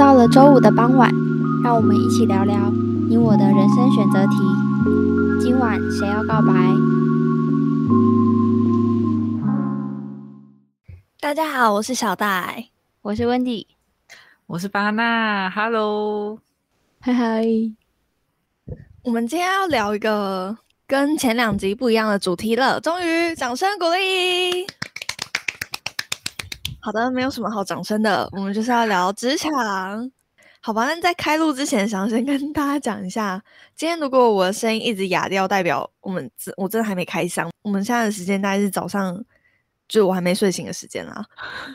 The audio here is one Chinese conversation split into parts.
到了周五的傍晚，让我们一起聊聊你我的人生选择题。今晚谁要告白？大家好，我是小戴，我是温迪，我是巴娜。Hello，嗨嗨。我们今天要聊一个跟前两集不一样的主题了，终于掌声鼓励。好的，没有什么好掌声的，我们就是要聊职场，好吧？那在开录之前，想先跟大家讲一下，今天如果我的声音一直哑掉，代表我们真我真的还没开箱。我们现在的时间大概是早上，就我还没睡醒的时间啦，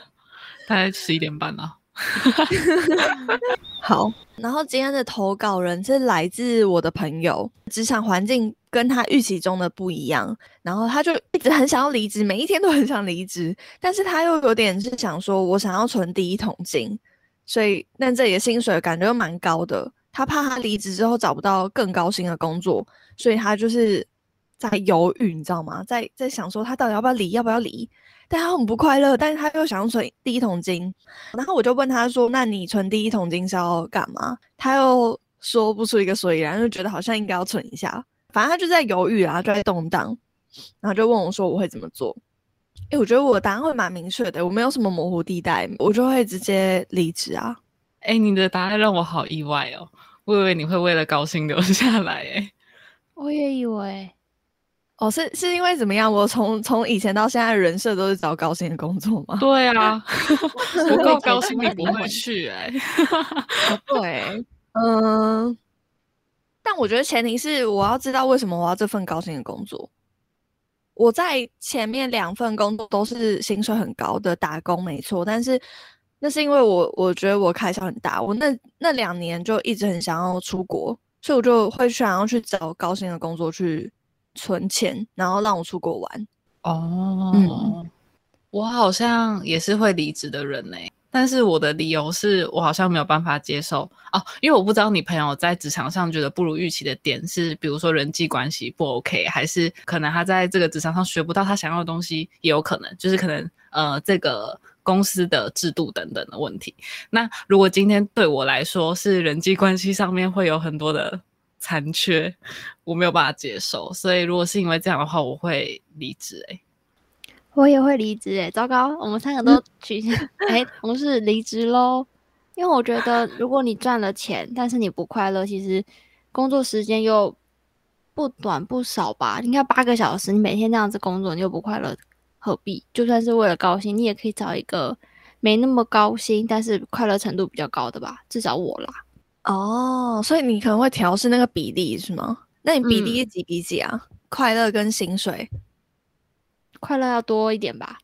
大概十一点半啦。好，然后今天的投稿人是来自我的朋友，职场环境跟他预期中的不一样，然后他就一直很想要离职，每一天都很想离职，但是他又有点是想说，我想要存第一桶金，所以但这里的薪水感觉又蛮高的，他怕他离职之后找不到更高薪的工作，所以他就是在犹豫，你知道吗？在在想说他到底要不要离，要不要离？但他很不快乐，但是他又想要存第一桶金，然后我就问他说：“那你存第一桶金是要干嘛？”他又说不出一个所以然，就觉得好像应该要存一下。反正他就在犹豫啊，就在动荡，然后就问我说：“我会怎么做？”哎，我觉得我的答案会蛮明确的，我没有什么模糊地带，我就会直接离职啊。哎，你的答案让我好意外哦，我以为你会为了高薪留下来。哎，我也以为。哦，是是因为怎么样？我从从以前到现在，人设都是找高薪的工作吗？对啊，不够高薪你不会去哎。对，嗯，但我觉得前提是我要知道为什么我要这份高薪的工作。我在前面两份工作都是薪水很高的打工，没错，但是那是因为我我觉得我开销很大，我那那两年就一直很想要出国，所以我就会想要去找高薪的工作去。存钱，然后让我出国玩。哦，嗯，我好像也是会离职的人呢，但是我的理由是我好像没有办法接受哦，因为我不知道你朋友在职场上觉得不如预期的点是，比如说人际关系不 OK，还是可能他在这个职场上学不到他想要的东西，也有可能，就是可能呃这个公司的制度等等的问题。那如果今天对我来说是人际关系上面会有很多的。残缺，我没有办法接受，所以如果是因为这样的话，我会离职。哎，我也会离职。哎，糟糕，我们三个都取消。哎，同事离职喽。因为我觉得，如果你赚了钱，但是你不快乐，其实工作时间又不短不少吧？应该八个小时，你每天这样子工作，你又不快乐，何必？就算是为了高薪，你也可以找一个没那么高薪，但是快乐程度比较高的吧？至少我啦。哦，所以你可能会调试那个比例是吗？那你比例是几比几啊？快乐跟薪水，快乐要多一点吧？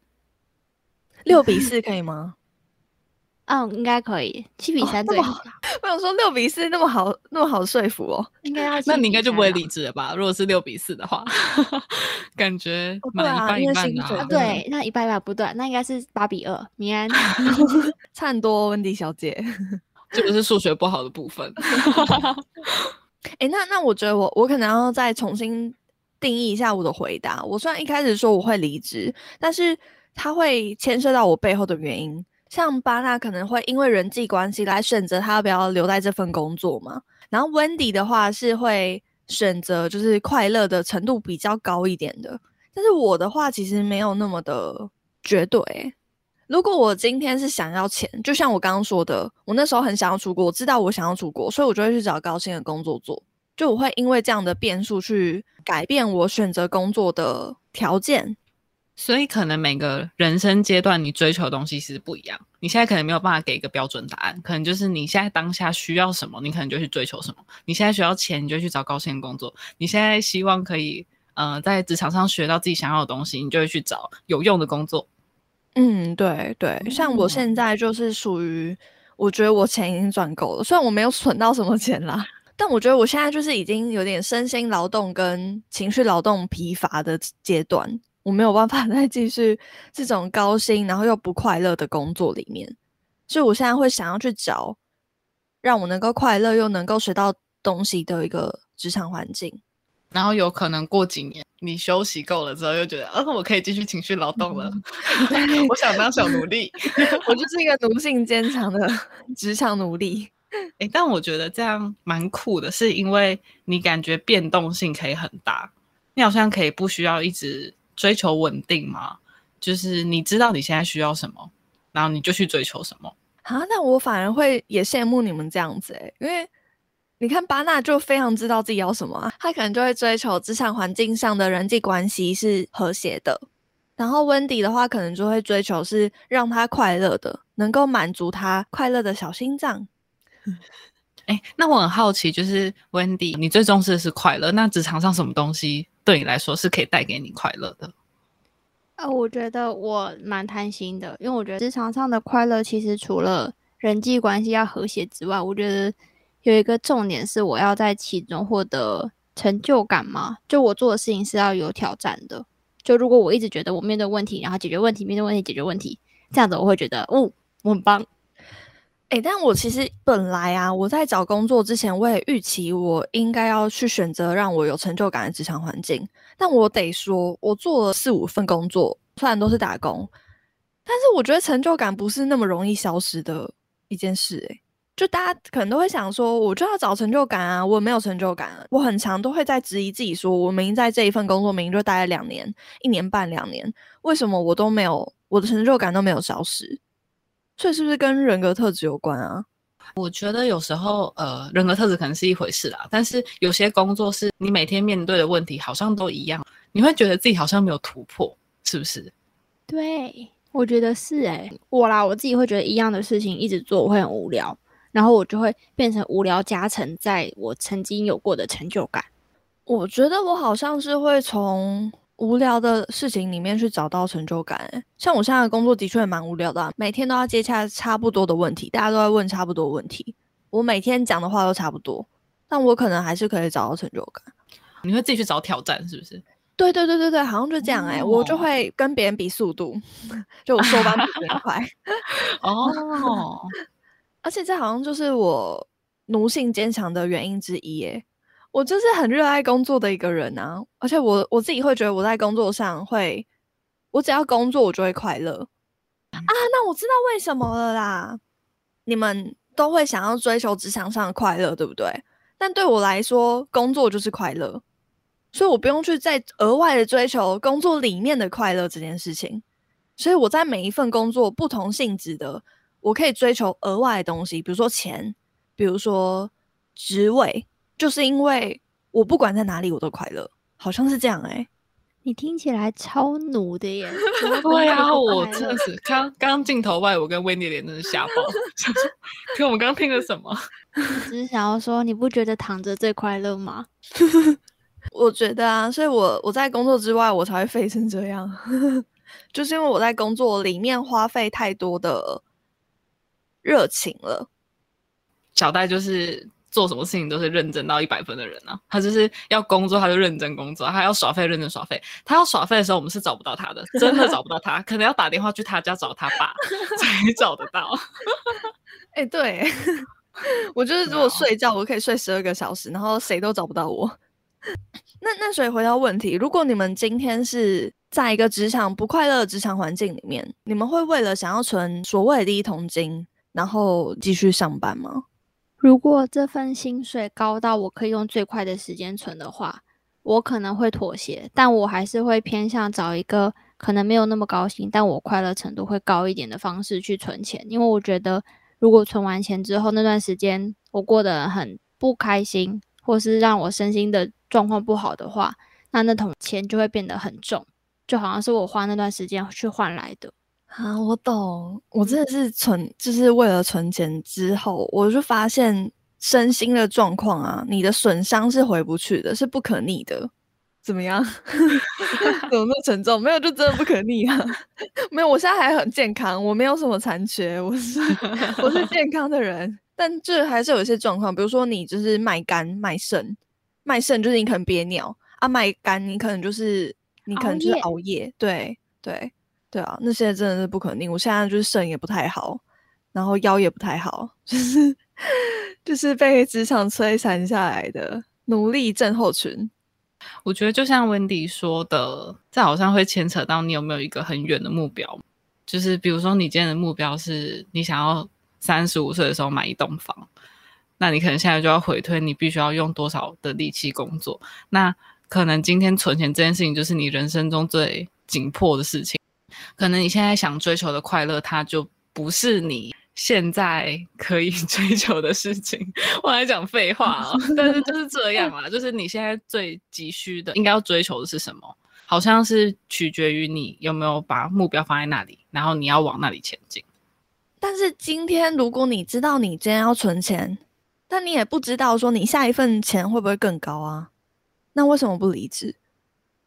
六比四可以吗？嗯，应该可以。七比三最好。我想说六比四那么好，那么好说服哦。应该要。那你应该就不会离职了吧？如果是六比四的话，感觉满一半一半啊。对，那一半一半不对，那应该是八比二。明安，差很多，温迪小姐。这个是数学不好的部分。哎，那那我觉得我我可能要再重新定义一下我的回答。我虽然一开始说我会离职，但是他会牵涉到我背后的原因。像巴纳可能会因为人际关系来选择他要不要留在这份工作嘛。然后温迪的话是会选择就是快乐的程度比较高一点的。但是我的话其实没有那么的绝对。如果我今天是想要钱，就像我刚刚说的，我那时候很想要出国，我知道我想要出国，所以我就会去找高薪的工作做。就我会因为这样的变数去改变我选择工作的条件。所以可能每个人生阶段你追求的东西其实不一样。你现在可能没有办法给一个标准答案，可能就是你现在当下需要什么，你可能就去追求什么。你现在需要钱，你就去找高薪的工作。你现在希望可以呃在职场上学到自己想要的东西，你就会去找有用的工作。嗯，对对，像我现在就是属于，我觉得我钱已经赚够了，虽然我没有存到什么钱啦，但我觉得我现在就是已经有点身心劳动跟情绪劳动疲乏的阶段，我没有办法 再继续这种高薪然后又不快乐的工作里面，所以我现在会想要去找让我能够快乐又能够学到东西的一个职场环境。然后有可能过几年你休息够了之后，又觉得，呃，我可以继续情绪劳动了，我想当小奴隶，我就是一个奴性坚强的职场奴隶。哎，但我觉得这样蛮酷的，是因为你感觉变动性可以很大，你好像可以不需要一直追求稳定嘛，就是你知道你现在需要什么，然后你就去追求什么。啊，那我反而会也羡慕你们这样子诶，因为你看巴纳就非常知道自己要什么啊，他可能就会追求职场环境上的人际关系是和谐的，然后温迪的话可能就会追求是让他快乐的，能够满足他快乐的小心脏。哎，那我很好奇，就是 Wendy，你最重视的是快乐，那职场上什么东西对你来说是可以带给你快乐的？呃，我觉得我蛮贪心的，因为我觉得职场上的快乐其实除了人际关系要和谐之外，我觉得有一个重点是我要在其中获得成就感嘛，就我做的事情是要有挑战的。就如果我一直觉得我面对问题，然后解决问题，面对问题解决问题，这样子我会觉得，哦，我很棒。哎，但我其实本来啊，我在找工作之前，我也预期我应该要去选择让我有成就感的职场环境。但我得说，我做了四五份工作，虽然都是打工，但是我觉得成就感不是那么容易消失的一件事。哎，就大家可能都会想说，我就要找成就感啊，我没有成就感，我很常都会在质疑自己，说我明明在这一份工作明明就待了两年、一年半、两年，为什么我都没有我的成就感都没有消失？所以是不是跟人格特质有关啊？我觉得有时候，呃，人格特质可能是一回事啦，但是有些工作是你每天面对的问题好像都一样，你会觉得自己好像没有突破，是不是？对，我觉得是诶，我啦，我自己会觉得一样的事情一直做我会很无聊，然后我就会变成无聊加成在我曾经有过的成就感。我觉得我好像是会从。无聊的事情里面去找到成就感，像我现在的工作的确蛮无聊的，每天都要接洽差不多的问题，大家都在问差不多问题，我每天讲的话都差不多，但我可能还是可以找到成就感。你会自己去找挑战，是不是？对对对对对，好像就这样哎，我就会跟别人比速度，就我说班比别人快。哦，而且这好像就是我奴性坚强的原因之一哎。我就是很热爱工作的一个人啊，而且我我自己会觉得我在工作上会，我只要工作我就会快乐啊。那我知道为什么了啦，你们都会想要追求职场上的快乐，对不对？但对我来说，工作就是快乐，所以我不用去再额外的追求工作里面的快乐这件事情。所以我在每一份工作不同性质的，我可以追求额外的东西，比如说钱，比如说职位。就是因为我不管在哪里我都快乐，好像是这样哎。你听起来超奴的耶！对啊，我真的是 刚刚镜头外，我跟威尼脸真的吓爆。可我们刚刚听了什么？只是想要说，你不觉得躺着最快乐吗？我觉得啊，所以我我在工作之外，我才会废成这样。就是因为我在工作里面花费太多的热情了。小戴就是。做什么事情都是认真到一百分的人啊！他就是要工作，他就认真工作；他要耍废，认真耍废。他要耍废的时候，我们是找不到他的，真的找不到他，可能要打电话去他家找他爸 才找得到。哎，对，我就是如果睡觉，我可以睡十二个小时，然后谁都找不到我。那那所以回到问题，如果你们今天是在一个职场不快乐的职场环境里面，你们会为了想要存所谓的第一桶金，然后继续上班吗？如果这份薪水高到我可以用最快的时间存的话，我可能会妥协，但我还是会偏向找一个可能没有那么高薪，但我快乐程度会高一点的方式去存钱。因为我觉得，如果存完钱之后那段时间我过得很不开心，或是让我身心的状况不好的话，那那桶钱就会变得很重，就好像是我花那段时间去换来的。啊，我懂，我真的是存，就是为了存钱之后，我就发现身心的状况啊，你的损伤是回不去的，是不可逆的。怎么样？怎么那么沉重？没有，就真的不可逆啊！没有，我现在还很健康，我没有什么残缺，我是我是健康的人，但这还是有一些状况，比如说你就是卖肝卖肾，卖肾就是你可能憋尿啊，卖肝你可能就是你可能就是熬夜，对对。对啊，那些真的是不可逆。我现在就是肾也不太好，然后腰也不太好，就是就是被职场摧残下来的奴隶症候群。我觉得就像温迪说的，这好像会牵扯到你有没有一个很远的目标，就是比如说你今天的目标是你想要三十五岁的时候买一栋房，那你可能现在就要回推，你必须要用多少的力气工作。那可能今天存钱这件事情就是你人生中最紧迫的事情，可能你现在想追求的快乐，它就不是你。现在可以 追求的事情，我来讲废话哦。但是就是这样啦，就是你现在最急需的，应该要追求的是什么？好像是取决于你有没有把目标放在那里，然后你要往那里前进。但是今天，如果你知道你今天要存钱，但你也不知道说你下一份钱会不会更高啊？那为什么不离职？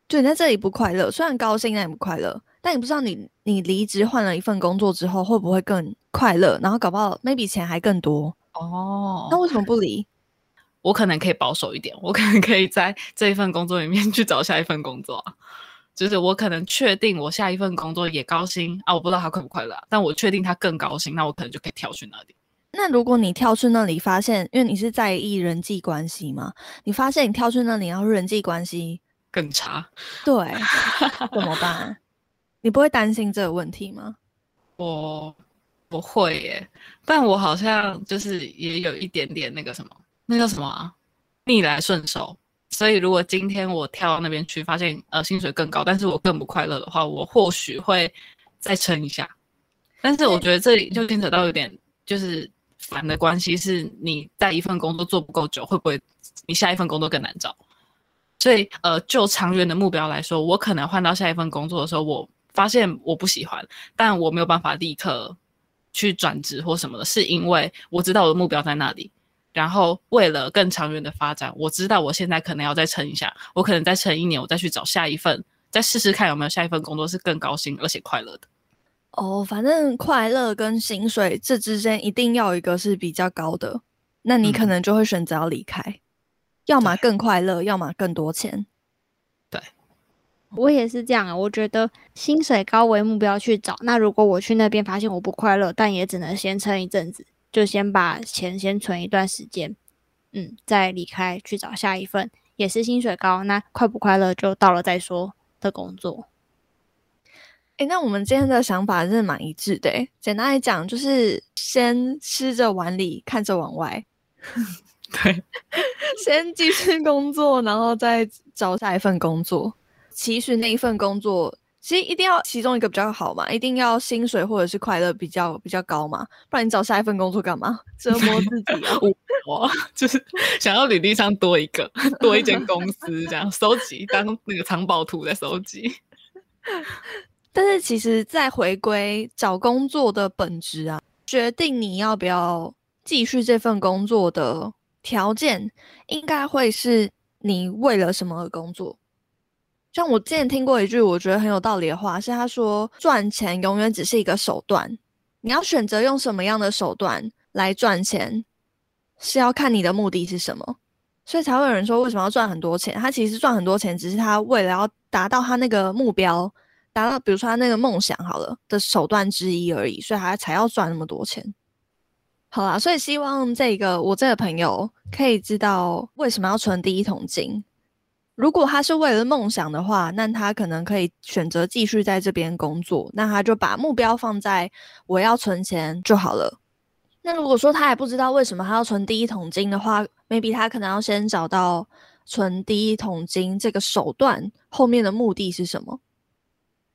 就你在这里不快乐，虽然高兴，但也不快乐。但你不知道你你离职换了一份工作之后会不会更快乐，然后搞不好 maybe 钱还更多哦。那为什么不离？我可能可以保守一点，我可能可以在这一份工作里面 去找下一份工作。就是我可能确定我下一份工作也高薪啊，我不知道他快不快乐，但我确定他更高薪，那我可能就可以跳去那里。那如果你跳去那里发现，因为你是在意人际关系嘛，你发现你跳去那里然后人际关系更差，对，怎么办？你不会担心这个问题吗？我不会耶，但我好像就是也有一点点那个什么，那叫什么啊？逆来顺受。所以如果今天我跳到那边去，发现呃薪水更高，但是我更不快乐的话，我或许会再撑一下。但是我觉得这里就牵扯到有点就是烦的关系，是你在一份工作做不够久，会不会你下一份工作更难找？所以呃，就长远的目标来说，我可能换到下一份工作的时候，我。发现我不喜欢，但我没有办法立刻去转职或什么的，是因为我知道我的目标在那里。然后为了更长远的发展，我知道我现在可能要再撑一下，我可能再撑一年，我再去找下一份，再试试看有没有下一份工作是更高薪而且快乐的。哦，反正快乐跟薪水这之间一定要一个是比较高的，那你可能就会选择要离开，要么更快乐，要么更多钱。对我也是这样啊，我觉得薪水高为目标去找。那如果我去那边发现我不快乐，但也只能先撑一阵子，就先把钱先存一段时间，嗯，再离开去找下一份也是薪水高，那快不快乐就到了再说的工作。哎，那我们今天的想法真的蛮一致的。简单来讲，就是先吃着碗里看着碗外，对，先继续工作，然后再找下一份工作。其实那一份工作，其实一定要其中一个比较好嘛，一定要薪水或者是快乐比较比较高嘛，不然你找下一份工作干嘛？折磨自己啊！我就是想要履历上多一个，多一间公司这样收集，当那个藏宝图在收集。但是其实再回归找工作的本质啊，决定你要不要继续这份工作的条件，应该会是你为了什么而工作。像我之前听过一句我觉得很有道理的话，是他说赚钱永远只是一个手段，你要选择用什么样的手段来赚钱，是要看你的目的是什么。所以才会有人说为什么要赚很多钱？他其实赚很多钱，只是他为了要达到他那个目标，达到比如说他那个梦想好了的手段之一而已，所以他才要赚那么多钱。好啦，所以希望这个我这个朋友可以知道为什么要存第一桶金。如果他是为了梦想的话，那他可能可以选择继续在这边工作。那他就把目标放在我要存钱就好了。那如果说他也不知道为什么他要存第一桶金的话，maybe 他可能要先找到存第一桶金这个手段后面的目的是什么。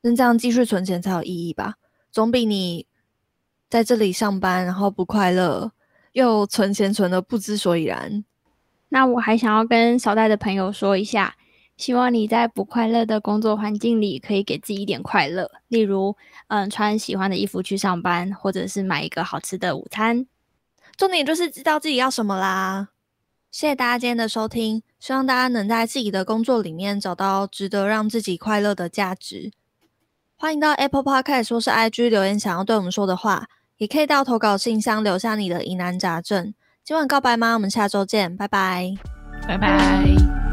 那这样继续存钱才有意义吧？总比你在这里上班然后不快乐，又存钱存的不知所以然。那我还想要跟小戴的朋友说一下，希望你在不快乐的工作环境里，可以给自己一点快乐，例如，嗯，穿喜欢的衣服去上班，或者是买一个好吃的午餐。重点就是知道自己要什么啦。谢谢大家今天的收听，希望大家能在自己的工作里面找到值得让自己快乐的价值。欢迎到 Apple Podcast 或是 IG 留言，想要对我们说的话，也可以到投稿信箱留下你的疑难杂症。今晚告白吗？我们下周见，拜拜，拜拜。